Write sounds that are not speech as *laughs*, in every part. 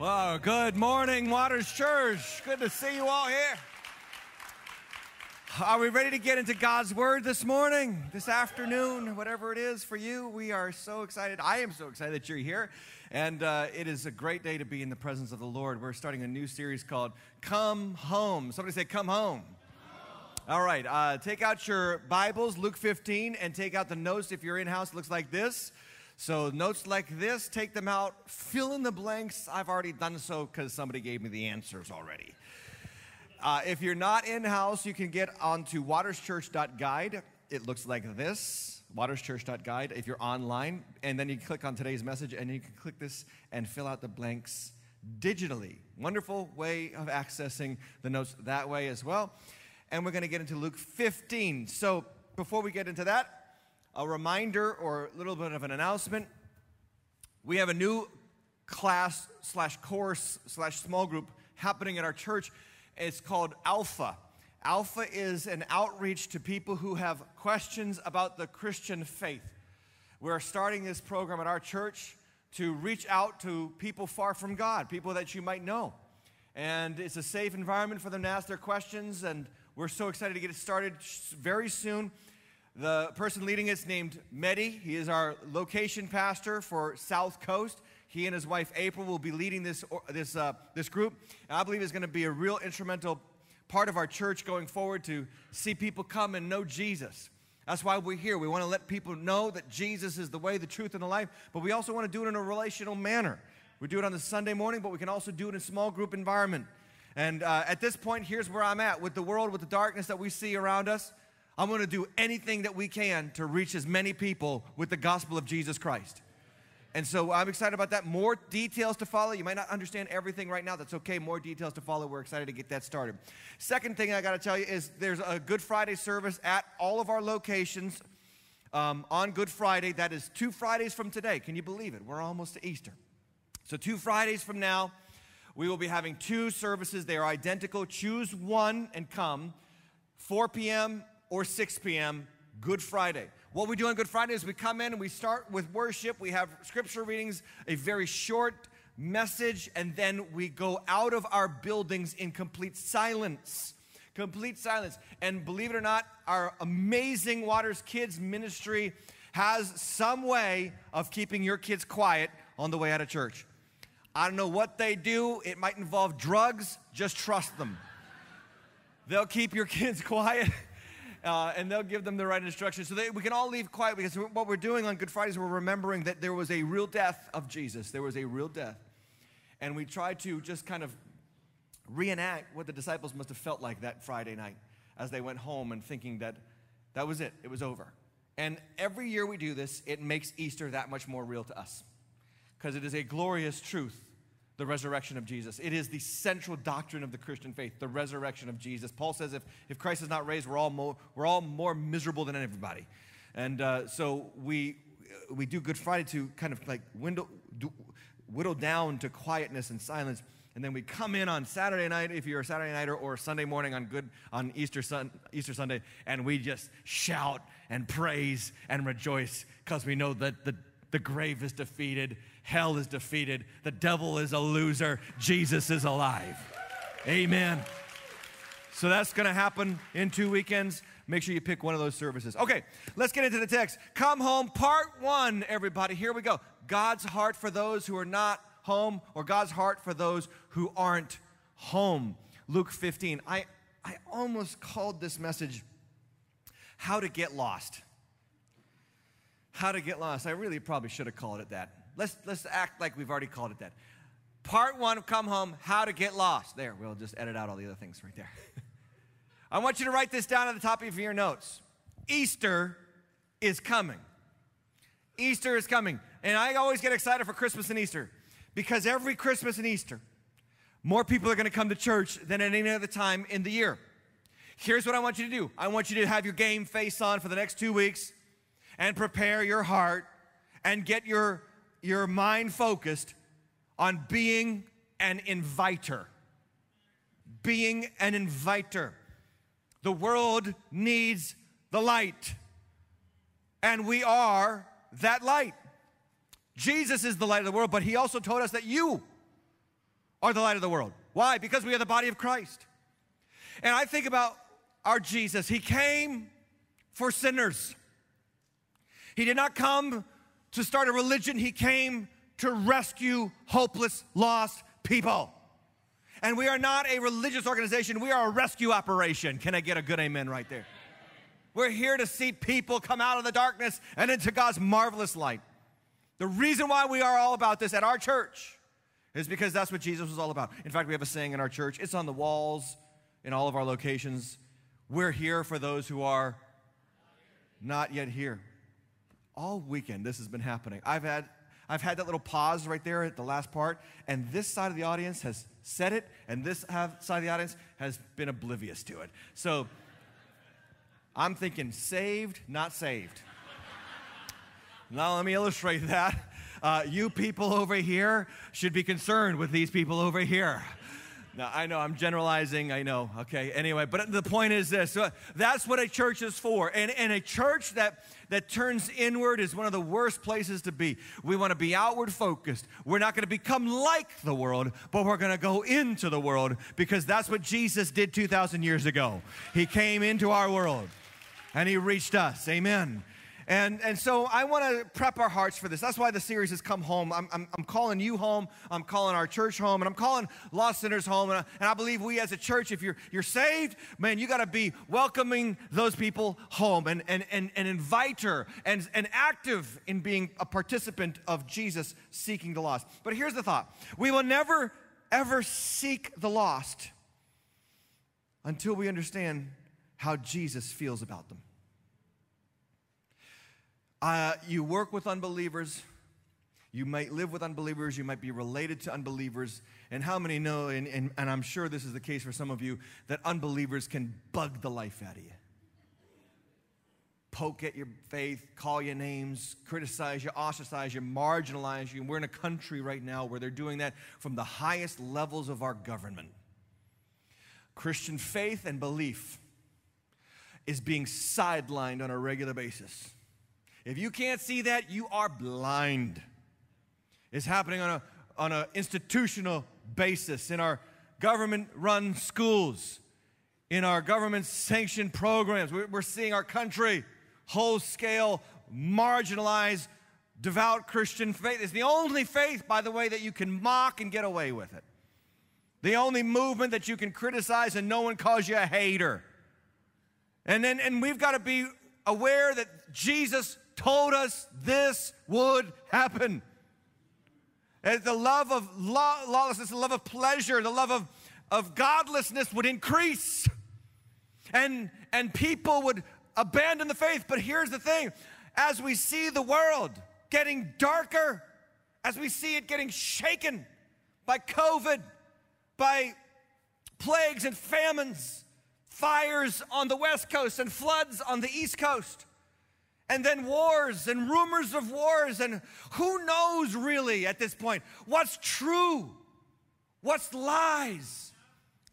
Well, good morning, Waters Church. Good to see you all here. Are we ready to get into God's Word this morning, this afternoon, whatever it is for you? We are so excited. I am so excited that you're here. And uh, it is a great day to be in the presence of the Lord. We're starting a new series called Come Home. Somebody say, Come Home. All right, uh, take out your Bibles, Luke 15, and take out the notes if you're in house. Looks like this. So, notes like this, take them out, fill in the blanks. I've already done so because somebody gave me the answers already. Uh, if you're not in house, you can get onto waterschurch.guide. It looks like this waterschurch.guide if you're online. And then you click on today's message and you can click this and fill out the blanks digitally. Wonderful way of accessing the notes that way as well. And we're going to get into Luke 15. So, before we get into that, a reminder or a little bit of an announcement. We have a new class slash course slash small group happening at our church. It's called Alpha. Alpha is an outreach to people who have questions about the Christian faith. We're starting this program at our church to reach out to people far from God, people that you might know. And it's a safe environment for them to ask their questions, and we're so excited to get it started very soon. The person leading is named Mehdi. He is our location pastor for South Coast. He and his wife April will be leading this, this, uh, this group. And I believe it's going to be a real instrumental part of our church going forward to see people come and know Jesus. That's why we're here. We want to let people know that Jesus is the way, the truth, and the life, but we also want to do it in a relational manner. We do it on the Sunday morning, but we can also do it in a small group environment. And uh, at this point, here's where I'm at with the world, with the darkness that we see around us. I'm going to do anything that we can to reach as many people with the gospel of Jesus Christ. And so I'm excited about that. More details to follow. You might not understand everything right now. That's okay. More details to follow. We're excited to get that started. Second thing I got to tell you is there's a Good Friday service at all of our locations um, on Good Friday. That is two Fridays from today. Can you believe it? We're almost to Easter. So, two Fridays from now, we will be having two services. They are identical. Choose one and come. 4 p.m or 6 p.m. Good Friday. What we do on Good Friday is we come in and we start with worship. We have scripture readings, a very short message, and then we go out of our buildings in complete silence. Complete silence. And believe it or not, our amazing Waters Kids ministry has some way of keeping your kids quiet on the way out of church. I don't know what they do. It might involve drugs. Just trust them. They'll keep your kids *laughs* quiet uh, and they'll give them the right instructions. So they, we can all leave quiet because what we're doing on Good Fridays, we're remembering that there was a real death of Jesus. There was a real death. And we try to just kind of reenact what the disciples must have felt like that Friday night as they went home and thinking that that was it, it was over. And every year we do this, it makes Easter that much more real to us because it is a glorious truth the resurrection of Jesus. It is the central doctrine of the Christian faith, the resurrection of Jesus. Paul says if, if Christ is not raised, we're all more, we're all more miserable than everybody. And uh, so we, we do Good Friday to kind of like window, do, whittle down to quietness and silence. And then we come in on Saturday night, if you're a Saturday nighter, or Sunday morning on good on Easter, sun, Easter Sunday, and we just shout and praise and rejoice because we know that the, the grave is defeated Hell is defeated. The devil is a loser. Jesus is alive. Amen. So that's going to happen in two weekends. Make sure you pick one of those services. Okay, let's get into the text. Come home, part one, everybody. Here we go. God's heart for those who are not home, or God's heart for those who aren't home. Luke 15. I, I almost called this message How to Get Lost. How to Get Lost. I really probably should have called it that. Let's, let's act like we've already called it that. Part one of Come Home, How to Get Lost. There, we'll just edit out all the other things right there. *laughs* I want you to write this down at the top of your notes. Easter is coming. Easter is coming. And I always get excited for Christmas and Easter because every Christmas and Easter, more people are going to come to church than at any other time in the year. Here's what I want you to do I want you to have your game face on for the next two weeks and prepare your heart and get your your mind focused on being an inviter. Being an inviter. The world needs the light, and we are that light. Jesus is the light of the world, but he also told us that you are the light of the world. Why? Because we are the body of Christ. And I think about our Jesus. He came for sinners. He did not come to start a religion, He came to rescue hopeless, lost people. And we are not a religious organization, we are a rescue operation. Can I get a good amen right there? We're here to see people come out of the darkness and into God's marvelous light. The reason why we are all about this at our church is because that's what Jesus was all about. In fact, we have a saying in our church, it's on the walls in all of our locations. We're here for those who are not yet here. All weekend, this has been happening. I've had I've had that little pause right there at the last part, and this side of the audience has said it, and this side of the audience has been oblivious to it. So I'm thinking saved, not saved. now, let me illustrate that. Uh, you people over here should be concerned with these people over here. I know I'm generalizing, I know, okay, anyway, but the point is this uh, that's what a church is for. And, and a church that, that turns inward is one of the worst places to be. We want to be outward focused. We're not going to become like the world, but we're going to go into the world because that's what Jesus did 2,000 years ago. He came into our world and He reached us. Amen. And, and so I want to prep our hearts for this. That's why the series has come home. I'm, I'm, I'm calling you home. I'm calling our church home. And I'm calling Lost Sinners home. And I, and I believe we as a church, if you're, you're saved, man, you got to be welcoming those people home and, and, and, and inviter and, and active in being a participant of Jesus seeking the lost. But here's the thought we will never, ever seek the lost until we understand how Jesus feels about them. Uh, you work with unbelievers. You might live with unbelievers. You might be related to unbelievers. And how many know, and, and, and I'm sure this is the case for some of you, that unbelievers can bug the life out of you? Poke at your faith, call you names, criticize you, ostracize you, marginalize you. And we're in a country right now where they're doing that from the highest levels of our government. Christian faith and belief is being sidelined on a regular basis. If you can't see that, you are blind. It's happening on a on an institutional basis in our government run schools, in our government sanctioned programs. We're seeing our country whole scale marginalize devout Christian faith. It's the only faith, by the way, that you can mock and get away with it. The only movement that you can criticize and no one calls you a hater. And then and we've got to be aware that Jesus told us this would happen. And the love of law, lawlessness, the love of pleasure, the love of, of godlessness would increase. And, and people would abandon the faith. But here's the thing as we see the world getting darker, as we see it getting shaken by COVID, by plagues and famines, fires on the West Coast and floods on the East Coast, and then wars and rumors of wars, and who knows really at this point what's true, what's lies.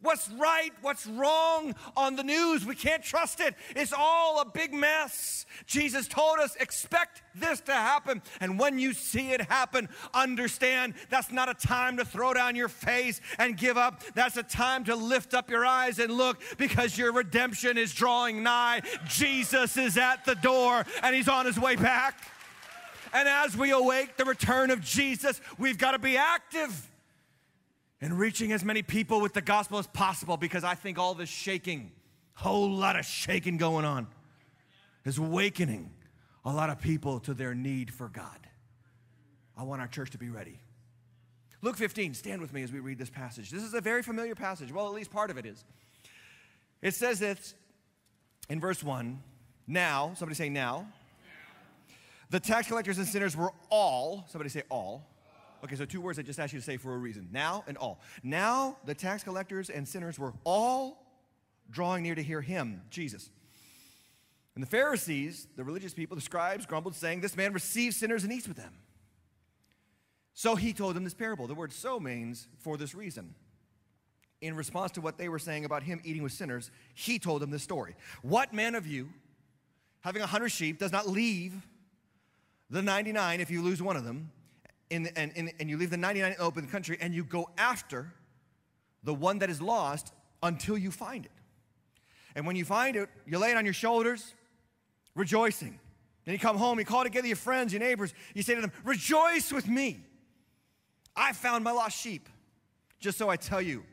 What's right, what's wrong on the news? We can't trust it. It's all a big mess. Jesus told us, expect this to happen. And when you see it happen, understand that's not a time to throw down your face and give up. That's a time to lift up your eyes and look because your redemption is drawing nigh. Jesus is at the door and he's on his way back. And as we await the return of Jesus, we've got to be active and reaching as many people with the gospel as possible because I think all this shaking, whole lot of shaking going on, is awakening a lot of people to their need for God. I want our church to be ready. Luke 15, stand with me as we read this passage. This is a very familiar passage. Well, at least part of it is. It says this in verse 1 Now, somebody say now. The tax collectors and sinners were all, somebody say all Okay, so two words I just asked you to say for a reason now and all. Now the tax collectors and sinners were all drawing near to hear him, Jesus. And the Pharisees, the religious people, the scribes, grumbled, saying, This man receives sinners and eats with them. So he told them this parable. The word so means for this reason. In response to what they were saying about him eating with sinners, he told them this story. What man of you, having a hundred sheep, does not leave the 99 if you lose one of them? And, and, and you leave the 99 in the open country and you go after the one that is lost until you find it. And when you find it, you lay it on your shoulders, rejoicing. Then you come home, you call together your friends, your neighbors, you say to them, Rejoice with me. I found my lost sheep. Just so I tell you,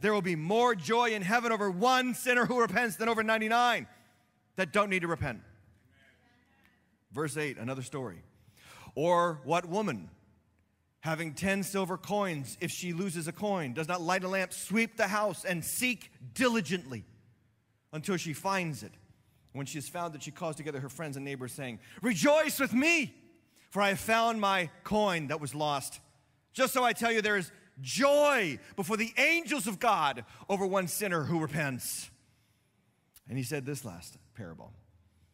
there will be more joy in heaven over one sinner who repents than over 99 that don't need to repent. Verse 8, another story. Or what woman, having 10 silver coins, if she loses a coin, does not light a lamp, sweep the house, and seek diligently until she finds it? When she has found it, she calls together her friends and neighbors, saying, Rejoice with me, for I have found my coin that was lost. Just so I tell you, there is joy before the angels of God over one sinner who repents. And he said this last parable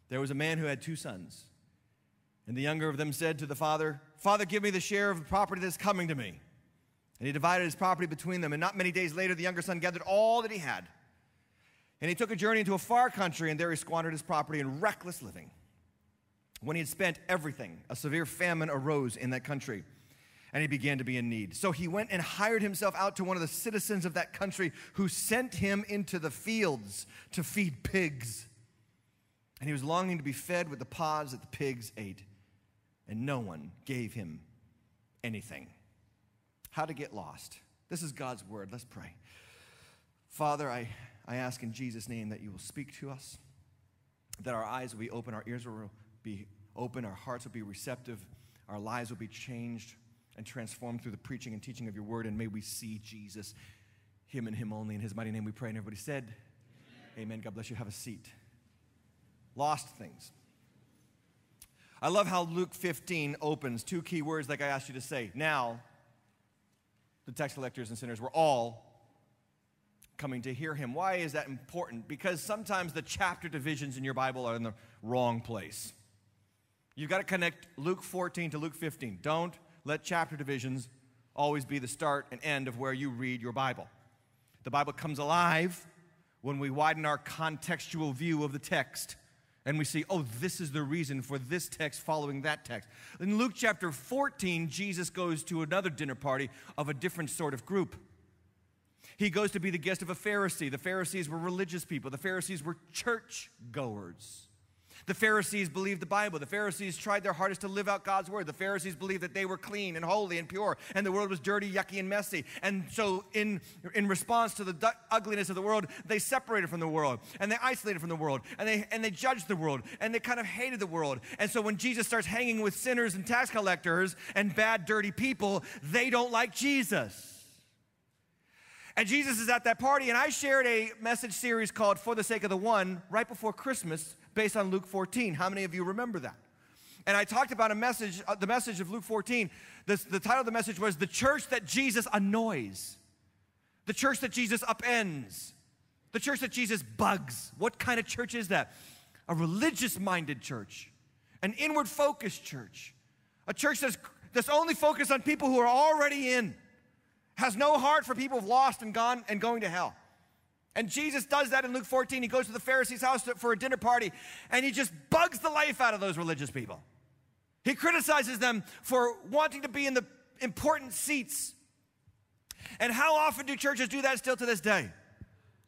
There was a man who had two sons. And the younger of them said to the father, Father, give me the share of the property that's coming to me. And he divided his property between them. And not many days later, the younger son gathered all that he had. And he took a journey into a far country, and there he squandered his property in reckless living. When he had spent everything, a severe famine arose in that country, and he began to be in need. So he went and hired himself out to one of the citizens of that country, who sent him into the fields to feed pigs. And he was longing to be fed with the pods that the pigs ate and no one gave him anything. How to get lost. This is God's word. Let's pray. Father, I, I ask in Jesus' name that you will speak to us, that our eyes will be open, our ears will be open, our hearts will be receptive, our lives will be changed and transformed through the preaching and teaching of your word, and may we see Jesus, him and him only. In his mighty name we pray. And everybody said, Amen. Amen. God bless you. Have a seat. Lost things. I love how Luke 15 opens two key words like I asked you to say. Now, the tax collectors and sinners were all coming to hear him. Why is that important? Because sometimes the chapter divisions in your Bible are in the wrong place. You've got to connect Luke 14 to Luke 15. Don't let chapter divisions always be the start and end of where you read your Bible. The Bible comes alive when we widen our contextual view of the text and we see, oh, this is the reason for this text following that text. In Luke chapter 14, Jesus goes to another dinner party of a different sort of group. He goes to be the guest of a Pharisee. The Pharisees were religious people, the Pharisees were church goers. The Pharisees believed the Bible. The Pharisees tried their hardest to live out God's word. The Pharisees believed that they were clean and holy and pure, and the world was dirty, yucky, and messy. And so, in, in response to the du- ugliness of the world, they separated from the world, and they isolated from the world, and they, and they judged the world, and they kind of hated the world. And so, when Jesus starts hanging with sinners and tax collectors and bad, dirty people, they don't like Jesus. And Jesus is at that party, and I shared a message series called For the Sake of the One right before Christmas based on Luke 14. How many of you remember that? And I talked about a message, uh, the message of Luke 14. This, the title of the message was The Church That Jesus Annoys, the church that Jesus upends, the church that Jesus bugs. What kind of church is that? A religious minded church, an inward focused church, a church that's, that's only focused on people who are already in, has no heart for people who've lost and gone and going to hell. And Jesus does that in Luke 14. He goes to the Pharisees' house for a dinner party and he just bugs the life out of those religious people. He criticizes them for wanting to be in the important seats. And how often do churches do that still to this day?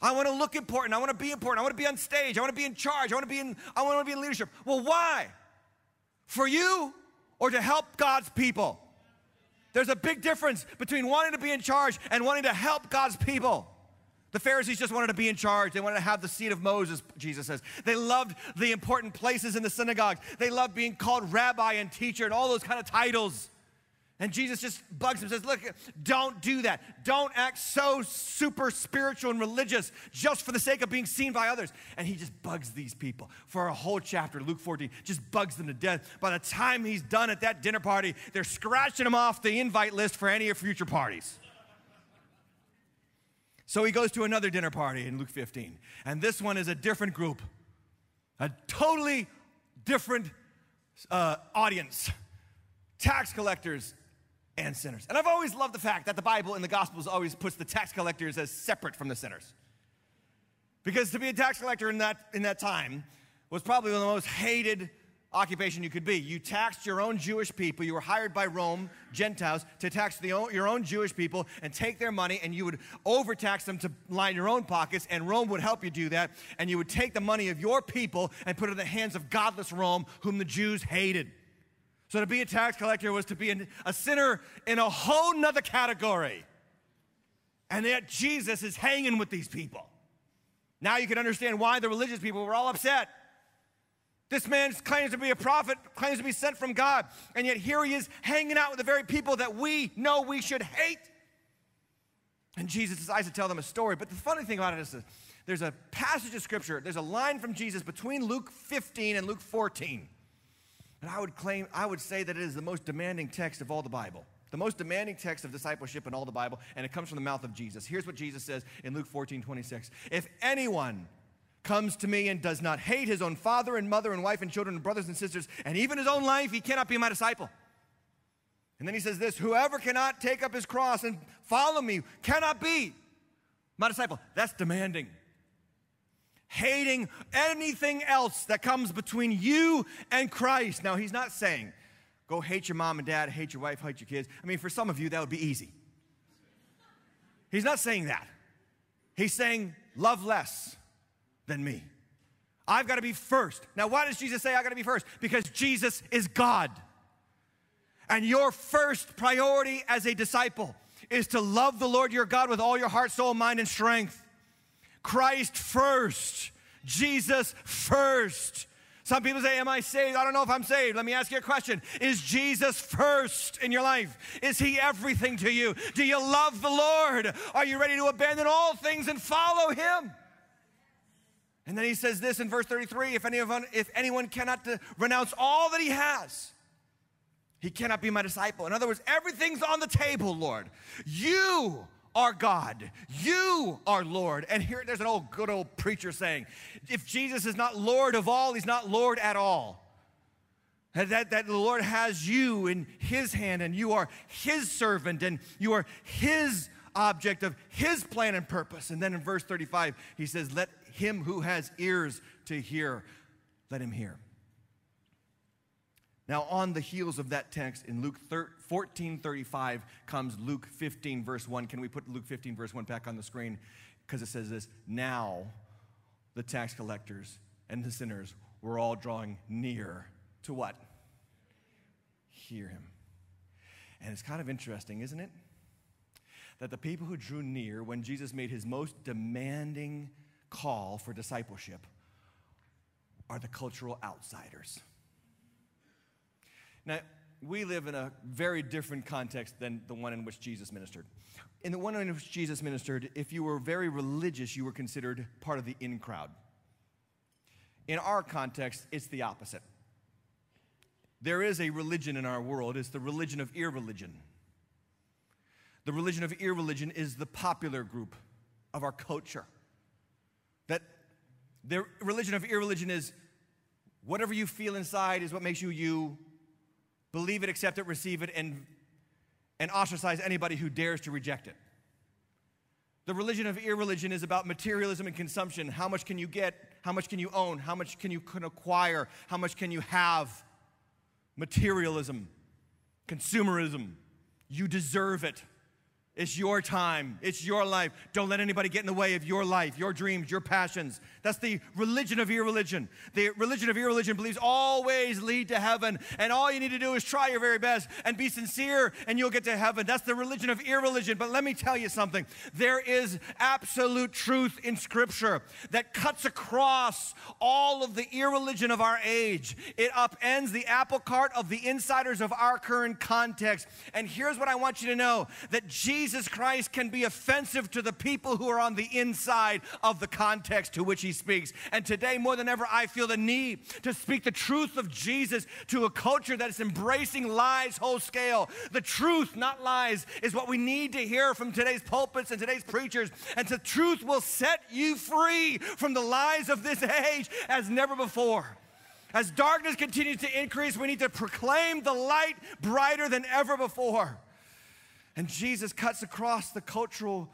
I want to look important. I want to be important. I want to be on stage. I want to be in charge. I want to be in I want to be in leadership. Well, why? For you or to help God's people? There's a big difference between wanting to be in charge and wanting to help God's people. The Pharisees just wanted to be in charge. They wanted to have the seat of Moses, Jesus says. They loved the important places in the synagogues. They loved being called rabbi and teacher and all those kind of titles. And Jesus just bugs him says, Look, don't do that. Don't act so super spiritual and religious just for the sake of being seen by others. And he just bugs these people for a whole chapter, Luke 14, just bugs them to death. By the time he's done at that dinner party, they're scratching him off the invite list for any of future parties. So he goes to another dinner party in Luke 15. And this one is a different group, a totally different uh, audience tax collectors and sinners. And I've always loved the fact that the Bible in the Gospels always puts the tax collectors as separate from the sinners. Because to be a tax collector in that, in that time was probably one of the most hated occupation you could be. You taxed your own Jewish people. You were hired by Rome, Gentiles, to tax the, your own Jewish people and take their money, and you would overtax them to line your own pockets, and Rome would help you do that. And you would take the money of your people and put it in the hands of godless Rome, whom the Jews hated. So to be a tax collector was to be a sinner in a whole nother category. And yet Jesus is hanging with these people. Now you can understand why the religious people were all upset. This man claims to be a prophet, claims to be sent from God, and yet here he is hanging out with the very people that we know we should hate. And Jesus decides to tell them a story. But the funny thing about it is there's a passage of scripture, there's a line from Jesus between Luke 15 and Luke 14. And I would claim, I would say that it is the most demanding text of all the Bible. The most demanding text of discipleship in all the Bible, and it comes from the mouth of Jesus. Here's what Jesus says in Luke 14, 26. If anyone comes to me and does not hate his own father and mother and wife and children and brothers and sisters and even his own life, he cannot be my disciple. And then he says this whoever cannot take up his cross and follow me cannot be my disciple. That's demanding. Hating anything else that comes between you and Christ. Now, he's not saying, go hate your mom and dad, hate your wife, hate your kids. I mean, for some of you, that would be easy. He's not saying that. He's saying, love less than me. I've got to be first. Now, why does Jesus say I got to be first? Because Jesus is God. And your first priority as a disciple is to love the Lord your God with all your heart, soul, mind, and strength. Christ first. Jesus first. Some people say, Am I saved? I don't know if I'm saved. Let me ask you a question Is Jesus first in your life? Is He everything to you? Do you love the Lord? Are you ready to abandon all things and follow Him? And then he says this in verse 33 if anyone, if anyone cannot renounce all that he has, he cannot be my disciple. In other words, everything's on the table, Lord. You are God. You are Lord. And here there's an old good old preacher saying, if Jesus is not Lord of all, he's not Lord at all. That, that the Lord has you in his hand and you are his servant and you are his object of his plan and purpose. And then in verse 35, he says, Let him who has ears to hear, let him hear. Now, on the heels of that text in Luke 14 35 comes Luke 15, verse 1. Can we put Luke 15, verse 1 back on the screen? Because it says this Now the tax collectors and the sinners were all drawing near to what? Hear him. And it's kind of interesting, isn't it? That the people who drew near when Jesus made his most demanding call for discipleship are the cultural outsiders. Now, we live in a very different context than the one in which Jesus ministered. In the one in which Jesus ministered, if you were very religious, you were considered part of the in crowd. In our context, it's the opposite. There is a religion in our world, it's the religion of irreligion. The religion of irreligion is the popular group of our culture. The religion of irreligion is whatever you feel inside is what makes you you. Believe it, accept it, receive it, and, and ostracize anybody who dares to reject it. The religion of irreligion is about materialism and consumption. How much can you get? How much can you own? How much can you can acquire? How much can you have? Materialism, consumerism. You deserve it. It's your time. It's your life. Don't let anybody get in the way of your life, your dreams, your passions. That's the religion of irreligion. The religion of irreligion believes all ways lead to heaven, and all you need to do is try your very best and be sincere, and you'll get to heaven. That's the religion of irreligion. But let me tell you something there is absolute truth in Scripture that cuts across all of the irreligion of our age. It upends the apple cart of the insiders of our current context. And here's what I want you to know that Jesus Jesus Christ can be offensive to the people who are on the inside of the context to which he speaks. And today, more than ever, I feel the need to speak the truth of Jesus to a culture that is embracing lies whole scale. The truth, not lies, is what we need to hear from today's pulpits and today's preachers. And the truth will set you free from the lies of this age as never before. As darkness continues to increase, we need to proclaim the light brighter than ever before. And Jesus cuts across the cultural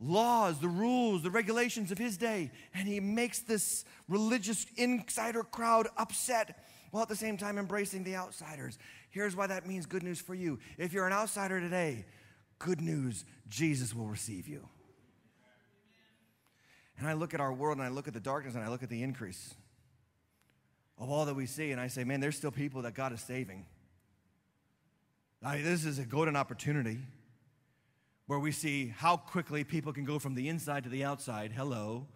laws, the rules, the regulations of his day, and he makes this religious insider crowd upset while at the same time embracing the outsiders. Here's why that means good news for you. If you're an outsider today, good news, Jesus will receive you. And I look at our world and I look at the darkness and I look at the increase of all that we see, and I say, man, there's still people that God is saving. I mean, this is a golden opportunity where we see how quickly people can go from the inside to the outside. Hello.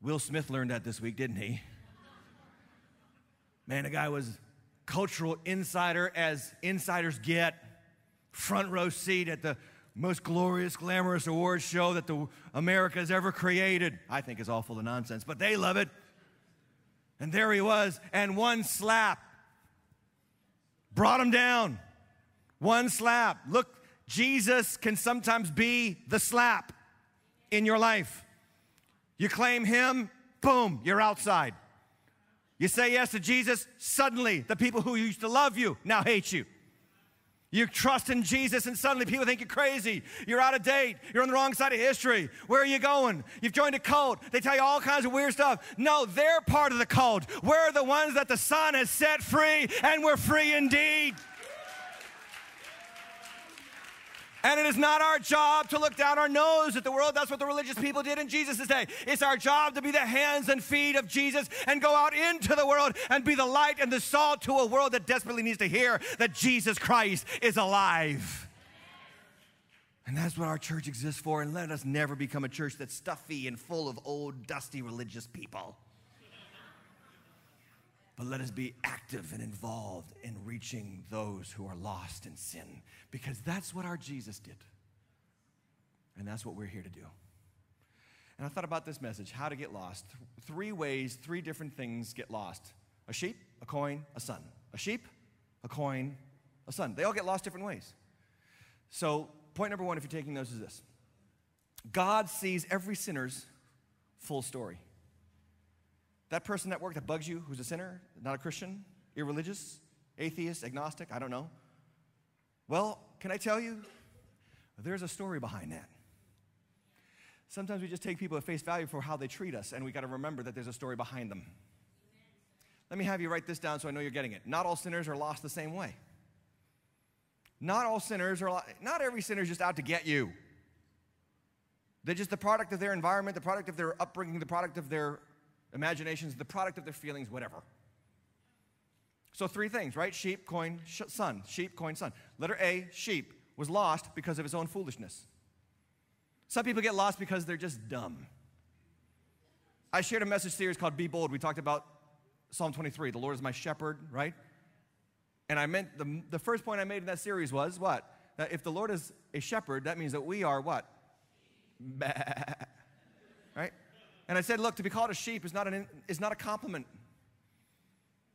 Will Smith learned that this week, didn't he? Man, the guy was cultural insider as insiders get, front row seat at the most glorious, glamorous awards show that the America has ever created. I think is full of nonsense, but they love it. And there he was, and one slap brought him down. One slap. Look, Jesus can sometimes be the slap in your life. You claim him, boom, you're outside. You say yes to Jesus, suddenly the people who used to love you now hate you. You trust in Jesus, and suddenly people think you're crazy. You're out of date. You're on the wrong side of history. Where are you going? You've joined a cult. They tell you all kinds of weird stuff. No, they're part of the cult. We're the ones that the Son has set free, and we're free indeed. And it is not our job to look down our nose at the world. That's what the religious people did in Jesus' day. It's our job to be the hands and feet of Jesus and go out into the world and be the light and the salt to a world that desperately needs to hear that Jesus Christ is alive. And that's what our church exists for. And let us never become a church that's stuffy and full of old, dusty religious people. But let us be active and involved in reaching those who are lost in sin because that's what our Jesus did. And that's what we're here to do. And I thought about this message how to get lost. Three ways, three different things get lost a sheep, a coin, a son. A sheep, a coin, a son. They all get lost different ways. So, point number one, if you're taking those, is this God sees every sinner's full story. That person at work that bugs you, who's a sinner, not a Christian, irreligious, atheist, agnostic, I don't know. Well, can I tell you? There's a story behind that. Sometimes we just take people at face value for how they treat us, and we got to remember that there's a story behind them. Let me have you write this down so I know you're getting it. Not all sinners are lost the same way. Not all sinners are, not every sinner is just out to get you. They're just the product of their environment, the product of their upbringing, the product of their imaginations, the product of their feelings, whatever. So, three things, right? Sheep, coin, sh- son. Sheep, coin, son. Letter A, sheep, was lost because of his own foolishness. Some people get lost because they're just dumb. I shared a message series called Be Bold. We talked about Psalm 23, the Lord is my shepherd, right? And I meant the, the first point I made in that series was what? That if the Lord is a shepherd, that means that we are what? *laughs* And I said, look, to be called a sheep is not, an, is not a compliment.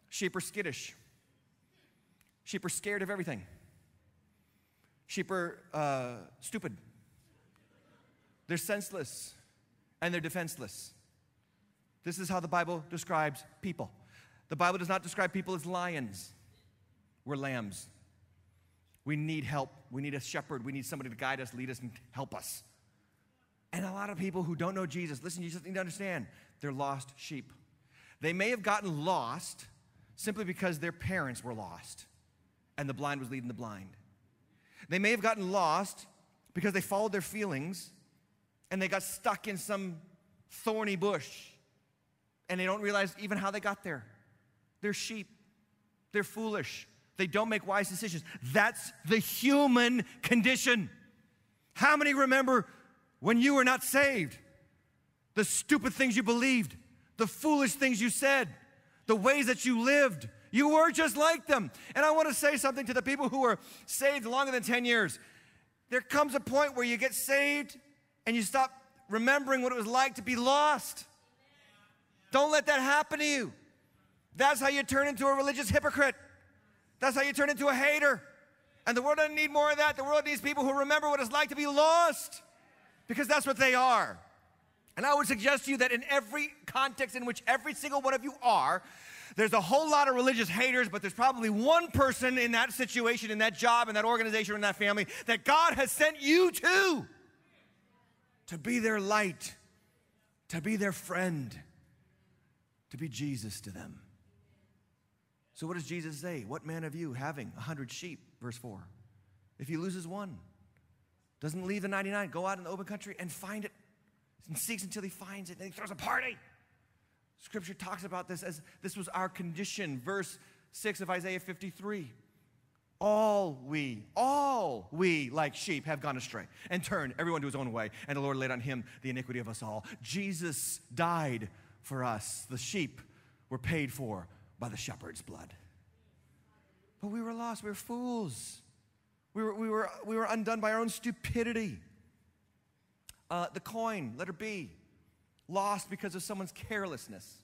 Sheep are skittish. Sheep are scared of everything. Sheep are uh, stupid. They're senseless and they're defenseless. This is how the Bible describes people. The Bible does not describe people as lions. We're lambs. We need help. We need a shepherd. We need somebody to guide us, lead us, and help us. And a lot of people who don't know Jesus, listen, you just need to understand, they're lost sheep. They may have gotten lost simply because their parents were lost and the blind was leading the blind. They may have gotten lost because they followed their feelings and they got stuck in some thorny bush and they don't realize even how they got there. They're sheep, they're foolish, they don't make wise decisions. That's the human condition. How many remember when you were not saved, the stupid things you believed, the foolish things you said, the ways that you lived. You were just like them. And I want to say something to the people who are saved longer than 10 years. There comes a point where you get saved and you stop remembering what it was like to be lost. Don't let that happen to you. That's how you turn into a religious hypocrite. That's how you turn into a hater. And the world doesn't need more of that. The world needs people who remember what it's like to be lost because that's what they are. And I would suggest to you that in every context in which every single one of you are, there's a whole lot of religious haters, but there's probably one person in that situation, in that job, in that organization, in that family that God has sent you to to be their light, to be their friend, to be Jesus to them. So, what does Jesus say? What man of you having a hundred sheep, verse 4, if he loses one, doesn't leave the 99, go out in the open country and find it, and seeks until he finds it, and he throws a party? Scripture talks about this as this was our condition. Verse 6 of Isaiah 53. All we, all we, like sheep, have gone astray and turned everyone to his own way, and the Lord laid on him the iniquity of us all. Jesus died for us. The sheep were paid for by the shepherd's blood. But we were lost, we were fools. We were, we were, we were undone by our own stupidity. Uh, the coin, letter B, lost because of someone's carelessness.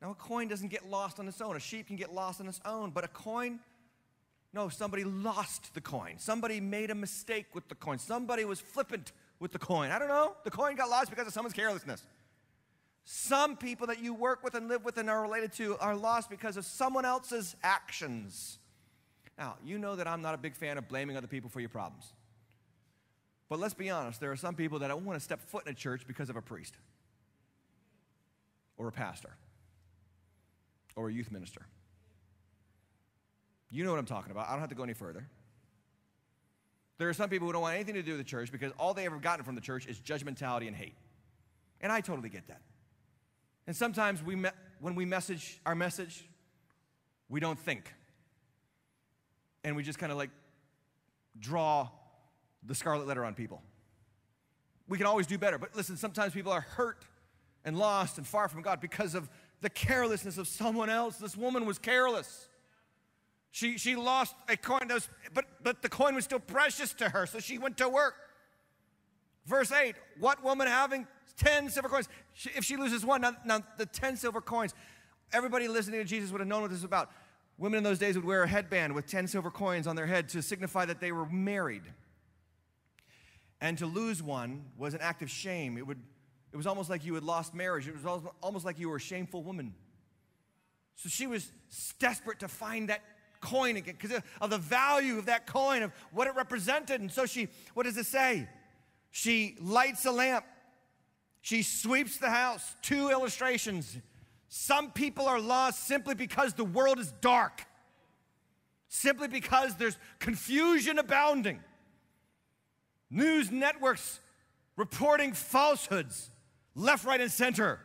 Now, a coin doesn't get lost on its own. A sheep can get lost on its own, but a coin, no, somebody lost the coin. Somebody made a mistake with the coin. Somebody was flippant with the coin. I don't know. The coin got lost because of someone's carelessness. Some people that you work with and live with and are related to are lost because of someone else's actions. Now, you know that I'm not a big fan of blaming other people for your problems. But let's be honest, there are some people that don't want to step foot in a church because of a priest or a pastor or a youth minister. You know what I'm talking about. I don't have to go any further. There are some people who don't want anything to do with the church because all they ever gotten from the church is judgmentality and hate. And I totally get that. And sometimes we me- when we message our message, we don't think. And we just kind of like draw the scarlet letter on people. We can always do better. But listen, sometimes people are hurt and lost and far from God because of the carelessness of someone else. This woman was careless. She, she lost a coin, that was, but, but the coin was still precious to her, so she went to work. Verse 8 What woman having 10 silver coins, she, if she loses one, now, now the 10 silver coins, everybody listening to Jesus would have known what this is about. Women in those days would wear a headband with 10 silver coins on their head to signify that they were married. And to lose one was an act of shame. It, would, it was almost like you had lost marriage, it was almost like you were a shameful woman. So she was desperate to find that coin again because of the value of that coin, of what it represented. And so she, what does it say? She lights a lamp, she sweeps the house. Two illustrations. Some people are lost simply because the world is dark, simply because there's confusion abounding. News networks reporting falsehoods left, right, and center.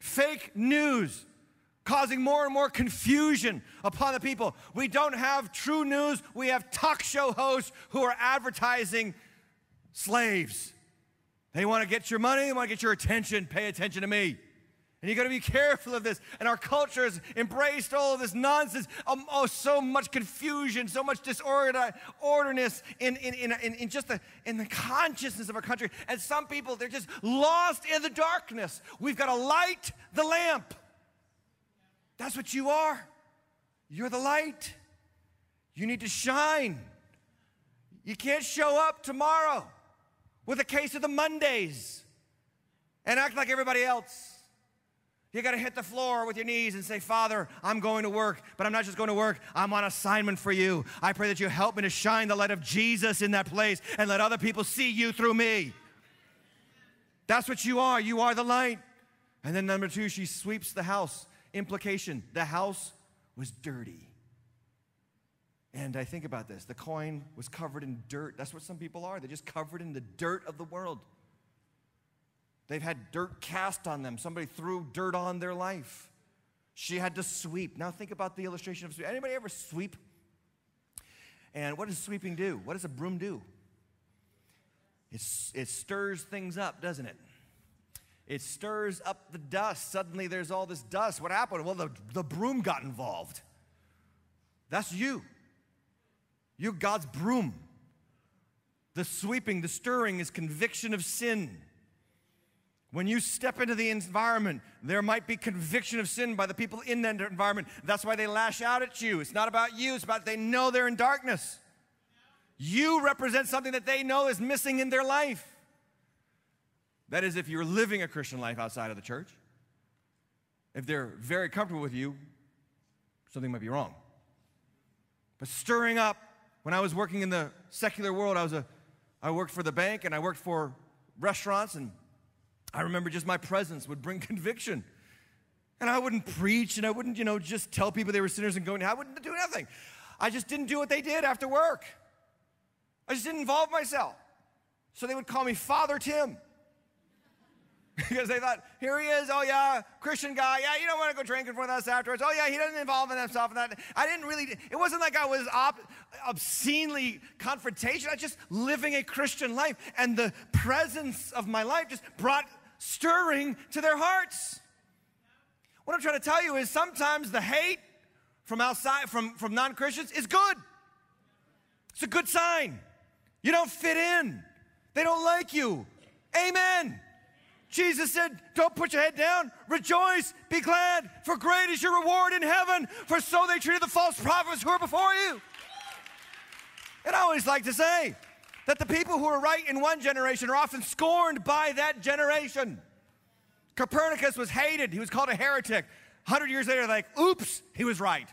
Fake news causing more and more confusion upon the people. We don't have true news, we have talk show hosts who are advertising slaves. They want to get your money, they want to get your attention. Pay attention to me. And you got to be careful of this. And our culture has embraced all of this nonsense. Um, oh, so much confusion, so much disorderness in, in, in, in, in just the, in the consciousness of our country. And some people, they're just lost in the darkness. We've got to light the lamp. That's what you are. You're the light. You need to shine. You can't show up tomorrow with a case of the Mondays and act like everybody else. You got to hit the floor with your knees and say, Father, I'm going to work, but I'm not just going to work, I'm on assignment for you. I pray that you help me to shine the light of Jesus in that place and let other people see you through me. That's what you are. You are the light. And then, number two, she sweeps the house. Implication the house was dirty. And I think about this the coin was covered in dirt. That's what some people are. They're just covered in the dirt of the world. They've had dirt cast on them. Somebody threw dirt on their life. She had to sweep. Now think about the illustration of sweep. Anybody ever sweep? And what does sweeping do? What does a broom do? It's, it stirs things up, doesn't it? It stirs up the dust. Suddenly there's all this dust. What happened? Well, the, the broom got involved. That's you. You're God's broom. The sweeping, the stirring is conviction of sin. When you step into the environment, there might be conviction of sin by the people in that environment. That's why they lash out at you. It's not about you, it's about they know they're in darkness. You represent something that they know is missing in their life. That is, if you're living a Christian life outside of the church. If they're very comfortable with you, something might be wrong. But stirring up, when I was working in the secular world, I was a I worked for the bank and I worked for restaurants and I remember just my presence would bring *laughs* conviction. And I wouldn't preach and I wouldn't, you know, just tell people they were sinners and go, I wouldn't do nothing. I just didn't do what they did after work. I just didn't involve myself. So they would call me Father Tim. *laughs* because they thought, here he is, oh yeah, Christian guy, yeah, you don't want to go drinking with us afterwards. Oh yeah, he doesn't involve himself in that. I didn't really, it wasn't like I was obscenely confrontational. I was just living a Christian life. And the presence of my life just brought stirring to their hearts. What I'm trying to tell you is sometimes the hate from outside, from, from non Christians, is good. It's a good sign. You don't fit in, they don't like you. Amen. Jesus said, Don't put your head down, rejoice, be glad, for great is your reward in heaven, for so they treated the false prophets who were before you. And I always like to say that the people who are right in one generation are often scorned by that generation. Copernicus was hated, he was called a heretic. 100 years later, like, oops, he was right.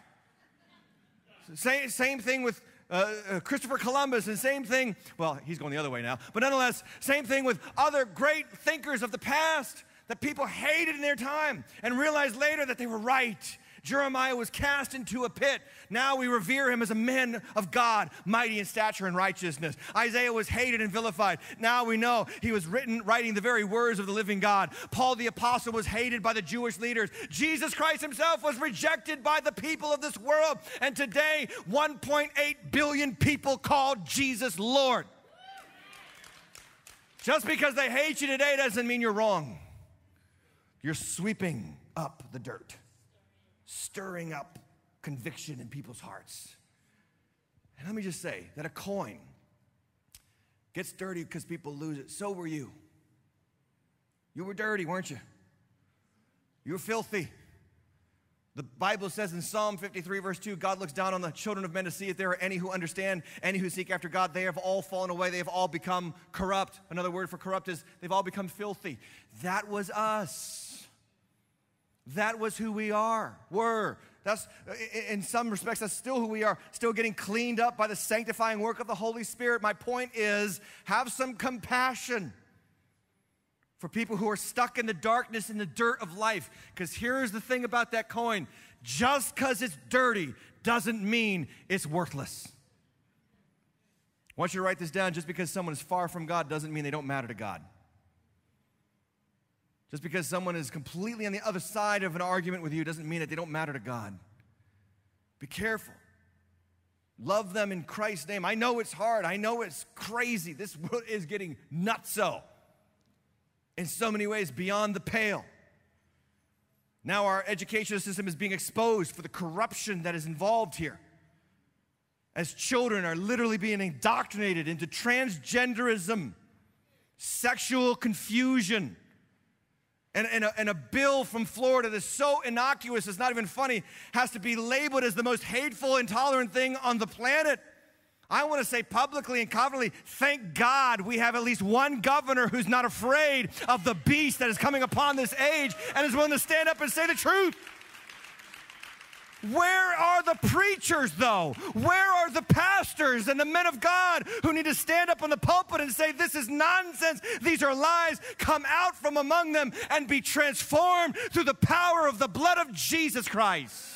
Same, same thing with uh, uh, Christopher Columbus, and same thing, well, he's going the other way now, but nonetheless, same thing with other great thinkers of the past that people hated in their time and realized later that they were right Jeremiah was cast into a pit. Now we revere him as a man of God, mighty in stature and righteousness. Isaiah was hated and vilified. Now we know he was written, writing the very words of the living God. Paul the apostle was hated by the Jewish leaders. Jesus Christ himself was rejected by the people of this world. And today, 1.8 billion people call Jesus Lord. Just because they hate you today doesn't mean you're wrong. You're sweeping up the dirt stirring up conviction in people's hearts. And let me just say that a coin gets dirty because people lose it. So were you. You were dirty, weren't you? You were filthy. The Bible says in Psalm 53, verse 2, God looks down on the children of men to see if there are any who understand, any who seek after God. They have all fallen away. They have all become corrupt. Another word for corrupt is they've all become filthy. That was us. That was who we are, were. That's, in some respects, that's still who we are, still getting cleaned up by the sanctifying work of the Holy Spirit. My point is have some compassion for people who are stuck in the darkness, in the dirt of life. Because here's the thing about that coin just because it's dirty doesn't mean it's worthless. I want you to write this down. Just because someone is far from God doesn't mean they don't matter to God. Just because someone is completely on the other side of an argument with you doesn't mean that they don't matter to God. Be careful. Love them in Christ's name. I know it's hard. I know it's crazy. This world is getting nutso in so many ways beyond the pale. Now, our educational system is being exposed for the corruption that is involved here. As children are literally being indoctrinated into transgenderism, sexual confusion, and, and, a, and a bill from Florida that's so innocuous, it's not even funny, has to be labeled as the most hateful, intolerant thing on the planet. I want to say publicly and confidently, thank God we have at least one governor who's not afraid of the beast that is coming upon this age and is willing to stand up and say the truth. Where are the preachers, though? Where are the pastors and the men of God who need to stand up on the pulpit and say, This is nonsense, these are lies? Come out from among them and be transformed through the power of the blood of Jesus Christ.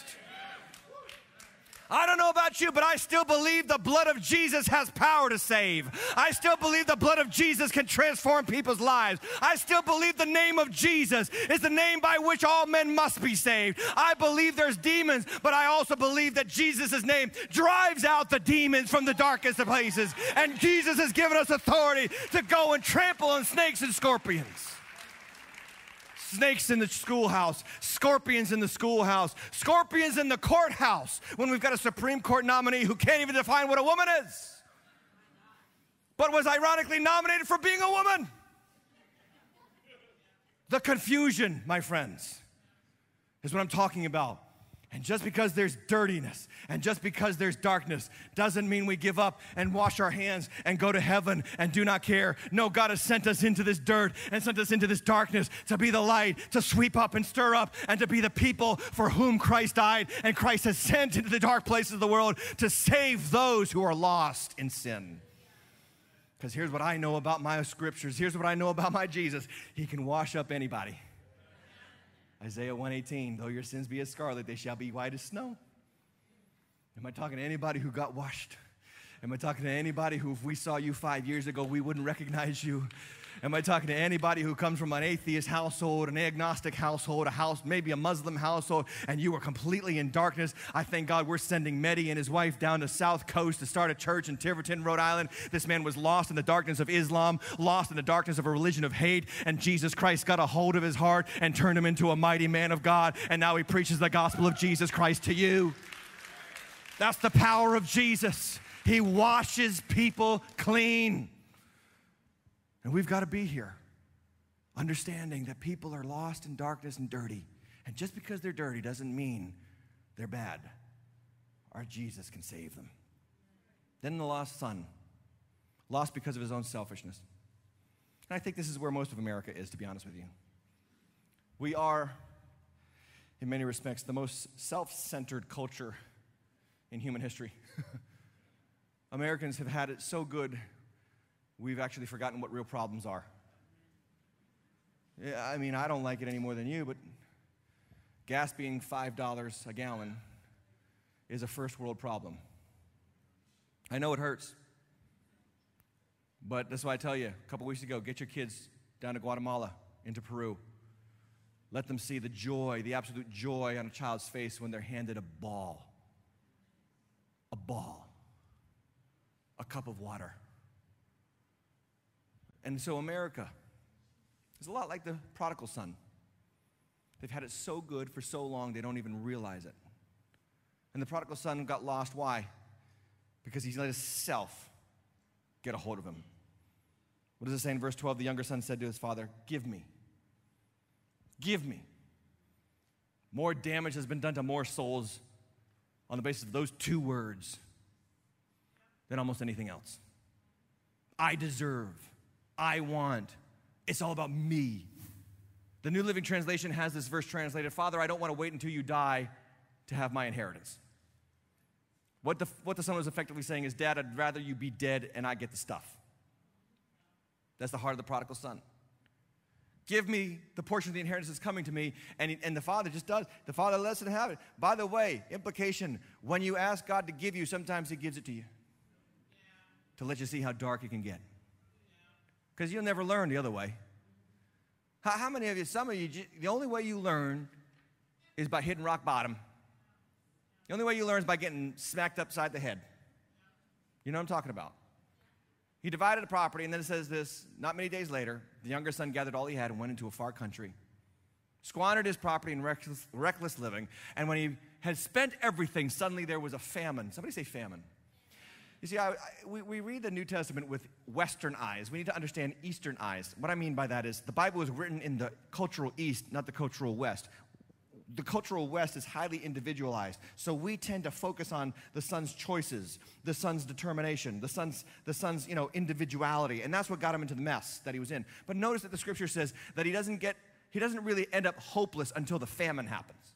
I don't know about you, but I still believe the blood of Jesus has power to save. I still believe the blood of Jesus can transform people's lives. I still believe the name of Jesus is the name by which all men must be saved. I believe there's demons, but I also believe that Jesus' name drives out the demons from the darkest of places. And Jesus has given us authority to go and trample on snakes and scorpions snakes in the schoolhouse, scorpions in the schoolhouse, scorpions in the courthouse when we've got a Supreme Court nominee who can't even define what a woman is, but was ironically nominated for being a woman. The confusion, my friends, is what I'm talking about. And just because there's dirtiness and just because there's darkness doesn't mean we give up and wash our hands and go to heaven and do not care. No, God has sent us into this dirt and sent us into this darkness to be the light, to sweep up and stir up, and to be the people for whom Christ died. And Christ has sent into the dark places of the world to save those who are lost in sin. Because here's what I know about my scriptures. Here's what I know about my Jesus. He can wash up anybody. Isaiah 118, though your sins be as scarlet, they shall be white as snow. Am I talking to anybody who got washed? Am I talking to anybody who, if we saw you five years ago, we wouldn't recognize you? Am I talking to anybody who comes from an atheist household, an agnostic household, a house, maybe a Muslim household, and you are completely in darkness? I thank God we're sending Mehdi and his wife down to South Coast to start a church in Tiverton, Rhode Island. This man was lost in the darkness of Islam, lost in the darkness of a religion of hate, and Jesus Christ got a hold of his heart and turned him into a mighty man of God, and now he preaches the gospel of Jesus Christ to you. That's the power of Jesus. He washes people clean. And we've got to be here, understanding that people are lost in darkness and dirty. And just because they're dirty doesn't mean they're bad. Our Jesus can save them. Then the lost son, lost because of his own selfishness. And I think this is where most of America is, to be honest with you. We are, in many respects, the most self centered culture in human history. *laughs* Americans have had it so good we've actually forgotten what real problems are. Yeah, I mean, I don't like it any more than you, but gas being $5 a gallon is a first world problem. I know it hurts, but that's why I tell you a couple weeks ago get your kids down to Guatemala, into Peru. Let them see the joy, the absolute joy on a child's face when they're handed a ball. A ball. A cup of water. And so America is a lot like the prodigal son. They've had it so good for so long, they don't even realize it. And the prodigal son got lost. Why? Because he let his self get a hold of him. What does it say in verse 12? The younger son said to his father, Give me. Give me. More damage has been done to more souls on the basis of those two words than almost anything else. I deserve. I want. It's all about me. The New Living Translation has this verse translated Father, I don't want to wait until you die to have my inheritance. What the, what the son was effectively saying is, Dad, I'd rather you be dead and I get the stuff. That's the heart of the prodigal son. Give me the portion of the inheritance that's coming to me. And, and the father just does. The father lets him have it. By the way, implication when you ask God to give you, sometimes he gives it to you to let you see how dark it can get because you'll never learn the other way. How, how, many of you, some of you, the only way you learn is by hitting rock bottom. The only way you learn is by getting smacked upside the head. You know what I'm talking about? He divided the property, and then it says this not many days later, the younger son gathered all he had and went into a far country, squandered his property in reckless, reckless living, and when he had spent everything, suddenly there was a famine. Somebody say famine. You see, I, I, we, we read the New Testament with Western eyes. We need to understand Eastern eyes. What I mean by that is the Bible was written in the cultural East, not the cultural West. The cultural West is highly individualized. So we tend to focus on the son's choices, the son's determination, the son's, the son's you know, individuality. And that's what got him into the mess that he was in. But notice that the scripture says that he doesn't get, he doesn't really end up hopeless until the famine happens.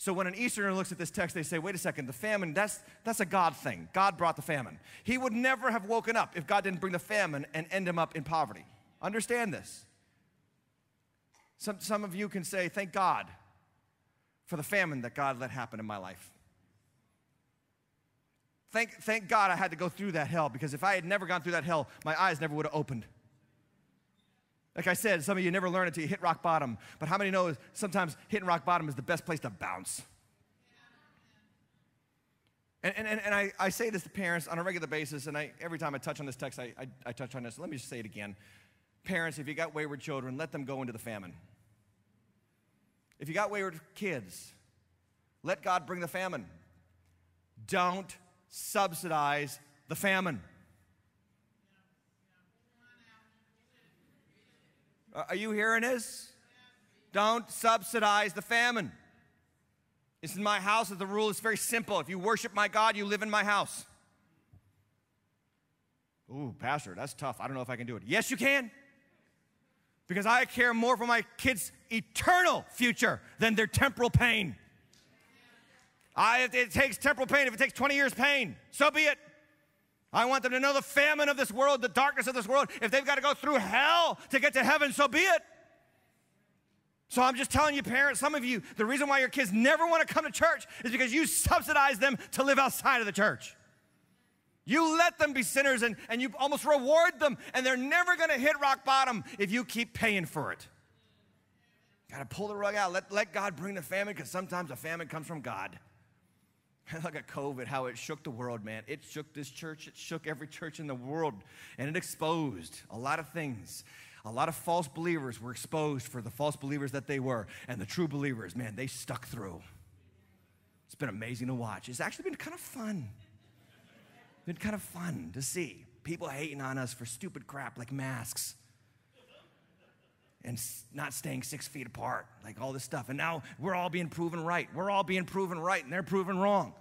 So when an Easterner looks at this text, they say, wait a second, the famine, that's, that's a God thing. God brought the famine. He would never have woken up if God didn't bring the famine and end him up in poverty. Understand this. Some, some of you can say, thank God for the famine that God let happen in my life. Thank, thank God I had to go through that hell because if I had never gone through that hell, my eyes never would have opened. Like I said, some of you never learn until you hit rock bottom. But how many know sometimes hitting rock bottom is the best place to bounce? And, and, and I, I say this to parents on a regular basis, and I, every time I touch on this text, I, I, I touch on this. Let me just say it again. Parents, if you got wayward children, let them go into the famine. If you got wayward kids, let God bring the famine. Don't subsidize the famine. Uh, are you hearing this? Don't subsidize the famine. It's in my house that the rule is very simple. If you worship my God, you live in my house. Ooh, Pastor, that's tough. I don't know if I can do it. Yes, you can. Because I care more for my kids' eternal future than their temporal pain. I, it takes temporal pain, if it takes 20 years' pain, so be it. I want them to know the famine of this world, the darkness of this world. If they've got to go through hell to get to heaven, so be it. So I'm just telling you, parents, some of you, the reason why your kids never want to come to church is because you subsidize them to live outside of the church. You let them be sinners and, and you almost reward them, and they're never going to hit rock bottom if you keep paying for it. Got to pull the rug out. Let, let God bring the famine because sometimes a famine comes from God. *laughs* Look at COVID, how it shook the world, man. It shook this church, it shook every church in the world, and it exposed a lot of things. A lot of false believers were exposed for the false believers that they were, and the true believers, man, they stuck through. It's been amazing to watch. It's actually been kind of fun been kind of fun to see people hating on us for stupid crap like masks and not staying six feet apart, like all this stuff. And now we're all being proven right. We're all being proven right, and they're proven wrong.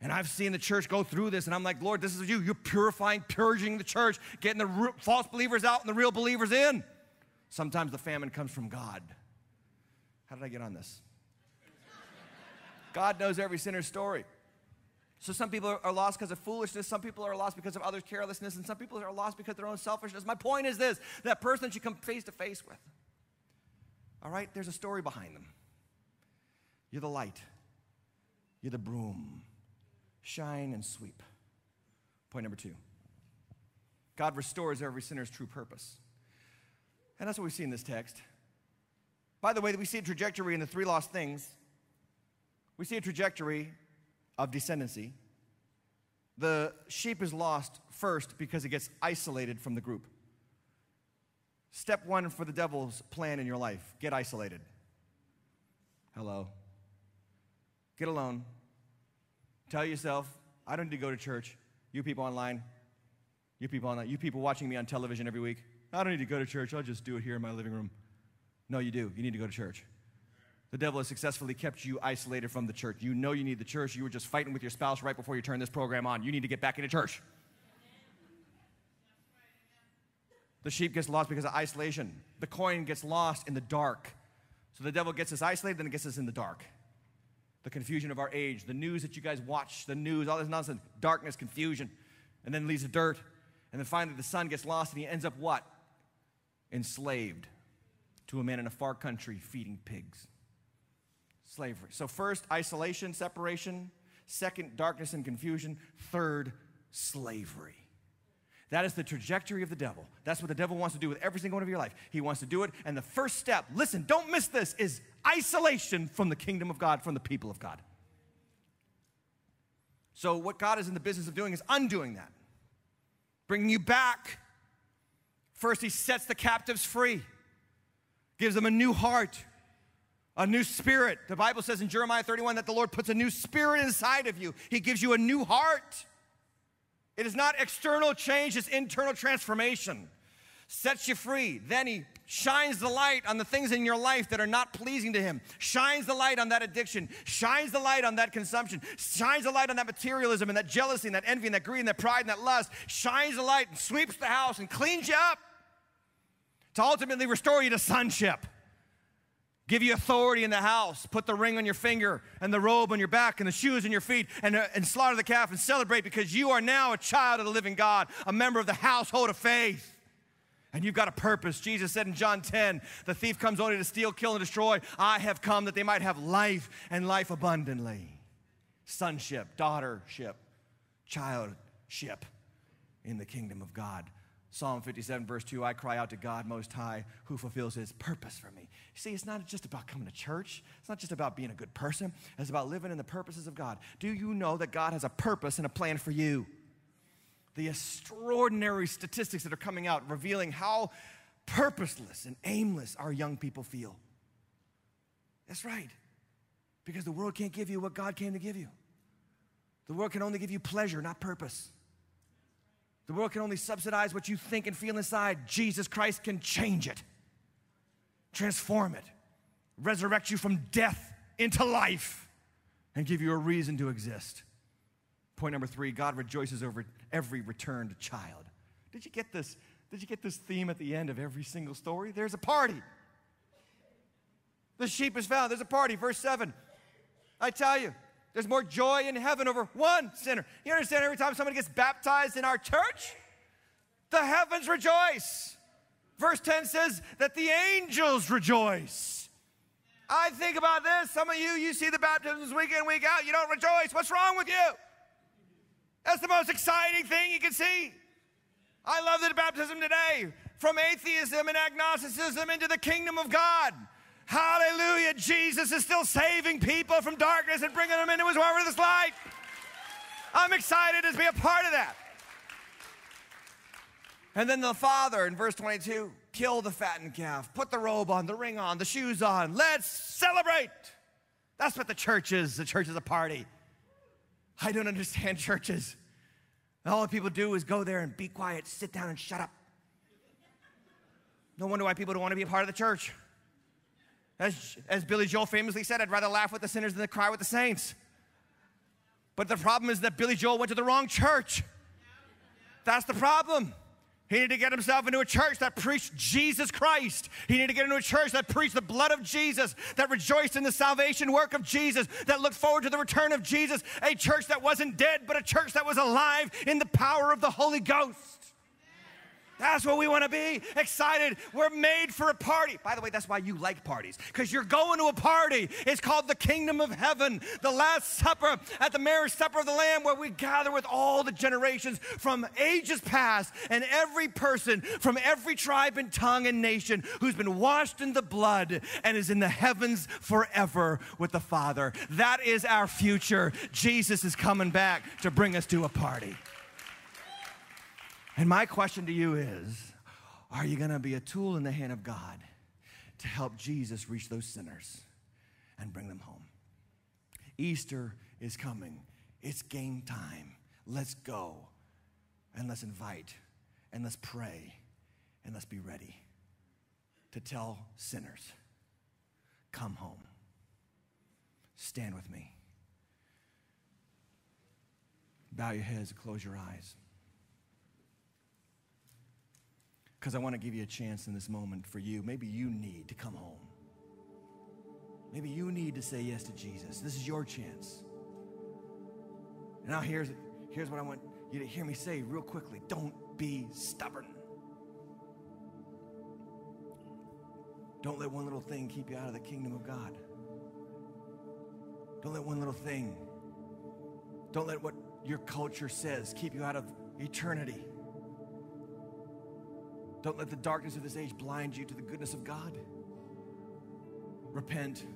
And I've seen the church go through this, and I'm like, Lord, this is you. You're purifying, purging the church, getting the false believers out and the real believers in. Sometimes the famine comes from God. How did I get on this? God knows every sinner's story. So some people are lost because of foolishness, some people are lost because of others' carelessness, and some people are lost because of their own selfishness. My point is this that person you come face to face with. All right, there's a story behind them. You're the light, you're the broom. Shine and sweep. Point number two God restores every sinner's true purpose. And that's what we see in this text. By the way, we see a trajectory in the three lost things. We see a trajectory of descendancy. The sheep is lost first because it gets isolated from the group. Step one for the devil's plan in your life get isolated. Hello. Get alone. Tell yourself, I don't need to go to church. You people online, you people online, you people watching me on television every week, I don't need to go to church. I'll just do it here in my living room. No, you do. You need to go to church. The devil has successfully kept you isolated from the church. You know you need the church. You were just fighting with your spouse right before you turned this program on. You need to get back into church. The sheep gets lost because of isolation. The coin gets lost in the dark. So the devil gets us isolated, then it gets us in the dark. The confusion of our age, the news that you guys watch, the news, all this nonsense, darkness, confusion, and then leads to dirt. And then finally the son gets lost and he ends up what? Enslaved to a man in a far country feeding pigs slavery. So, first, isolation, separation. Second, darkness and confusion. Third, slavery. That is the trajectory of the devil. That's what the devil wants to do with every single one of your life. He wants to do it. And the first step, listen, don't miss this, is isolation from the kingdom of God, from the people of God. So, what God is in the business of doing is undoing that, bringing you back. First, He sets the captives free, gives them a new heart, a new spirit. The Bible says in Jeremiah 31 that the Lord puts a new spirit inside of you, He gives you a new heart. It is not external change, it's internal transformation. Sets you free. Then He shines the light on the things in your life that are not pleasing to Him, shines the light on that addiction, shines the light on that consumption, shines the light on that materialism and that jealousy and that envy and that greed and that pride and that lust, shines the light and sweeps the house and cleans you up to ultimately restore you to sonship give you authority in the house, put the ring on your finger and the robe on your back and the shoes on your feet, and, uh, and slaughter the calf and celebrate because you are now a child of the living God, a member of the household of faith. And you've got a purpose. Jesus said in John 10, the thief comes only to steal, kill, and destroy. I have come that they might have life and life abundantly. Sonship, daughtership, childship in the kingdom of God. Psalm 57, verse 2 I cry out to God Most High, who fulfills his purpose for me. See, it's not just about coming to church, it's not just about being a good person, it's about living in the purposes of God. Do you know that God has a purpose and a plan for you? The extraordinary statistics that are coming out revealing how purposeless and aimless our young people feel. That's right, because the world can't give you what God came to give you. The world can only give you pleasure, not purpose. The world can only subsidize what you think and feel inside. Jesus Christ can change it, transform it, resurrect you from death into life, and give you a reason to exist. Point number three God rejoices over every returned child. Did you get this? Did you get this theme at the end of every single story? There's a party. The sheep is found. There's a party. Verse 7. I tell you, there's more joy in heaven over one sinner. You understand every time somebody gets baptized in our church, the heavens rejoice. Verse 10 says that the angels rejoice. I think about this. Some of you, you see the baptisms week in, week out. You don't rejoice. What's wrong with you? That's the most exciting thing you can see. I love the baptism today from atheism and agnosticism into the kingdom of God. Hallelujah. Jesus is still saving people from darkness and bringing them into his marvelous light. I'm excited to be a part of that. And then the father in verse 22 kill the fattened calf, put the robe on, the ring on, the shoes on. Let's celebrate. That's what the church is. The church is a party. I don't understand *laughs* churches. All the people do is go there and be quiet, sit down and shut up. No wonder why people don't want to be a part of the church. As, as Billy Joel famously said, I'd rather laugh with the sinners than cry with the saints. But the problem is that Billy Joel went to the wrong church. That's the problem. He needed to get himself into a church that preached Jesus Christ. He needed to get into a church that preached the blood of Jesus, that rejoiced in the salvation work of Jesus, that looked forward to the return of Jesus. A church that wasn't dead, but a church that was alive in the power of the Holy Ghost. That's what we want to be. Excited. We're made for a party. By the way, that's why you like parties, because you're going to a party. It's called the kingdom of heaven, the Last Supper at the marriage supper of the Lamb, where we gather with all the generations from ages past and every person from every tribe and tongue and nation who's been washed in the blood and is in the heavens forever with the Father. That is our future. Jesus is coming back to bring us to a party. And my question to you is Are you going to be a tool in the hand of God to help Jesus reach those sinners and bring them home? Easter is coming, it's game time. Let's go and let's invite and let's pray and let's be ready to tell sinners, Come home. Stand with me. Bow your heads, and close your eyes. Because I want to give you a chance in this moment for you. Maybe you need to come home. Maybe you need to say yes to Jesus. This is your chance. And now here's, here's what I want you to hear me say real quickly don't be stubborn. Don't let one little thing keep you out of the kingdom of God. Don't let one little thing, don't let what your culture says keep you out of eternity. Don't let the darkness of this age blind you to the goodness of God. Repent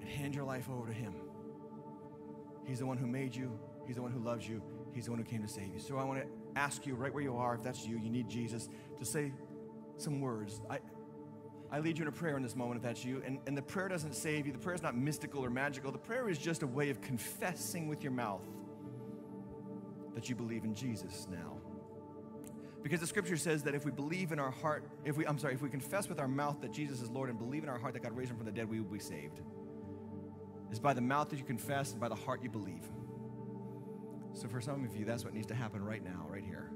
and hand your life over to Him. He's the one who made you, He's the one who loves you, He's the one who came to save you. So I want to ask you, right where you are, if that's you, you need Jesus, to say some words. I, I lead you in a prayer in this moment if that's you. And, and the prayer doesn't save you, the prayer is not mystical or magical. The prayer is just a way of confessing with your mouth that you believe in Jesus now. Because the scripture says that if we believe in our heart, if we, I'm sorry, if we confess with our mouth that Jesus is Lord and believe in our heart that God raised him from the dead, we will be saved. It's by the mouth that you confess and by the heart you believe. So for some of you, that's what needs to happen right now, right here.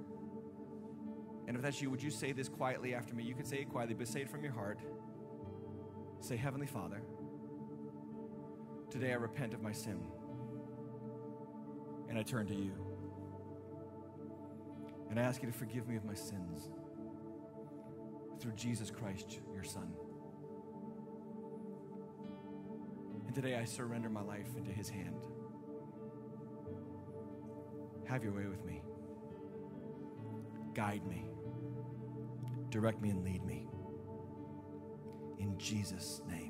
And if that's you, would you say this quietly after me? You can say it quietly, but say it from your heart. Say, Heavenly Father, today I repent of my sin and I turn to you. And I ask you to forgive me of my sins through Jesus Christ, your Son. And today I surrender my life into His hand. Have your way with me. Guide me. Direct me and lead me. In Jesus' name.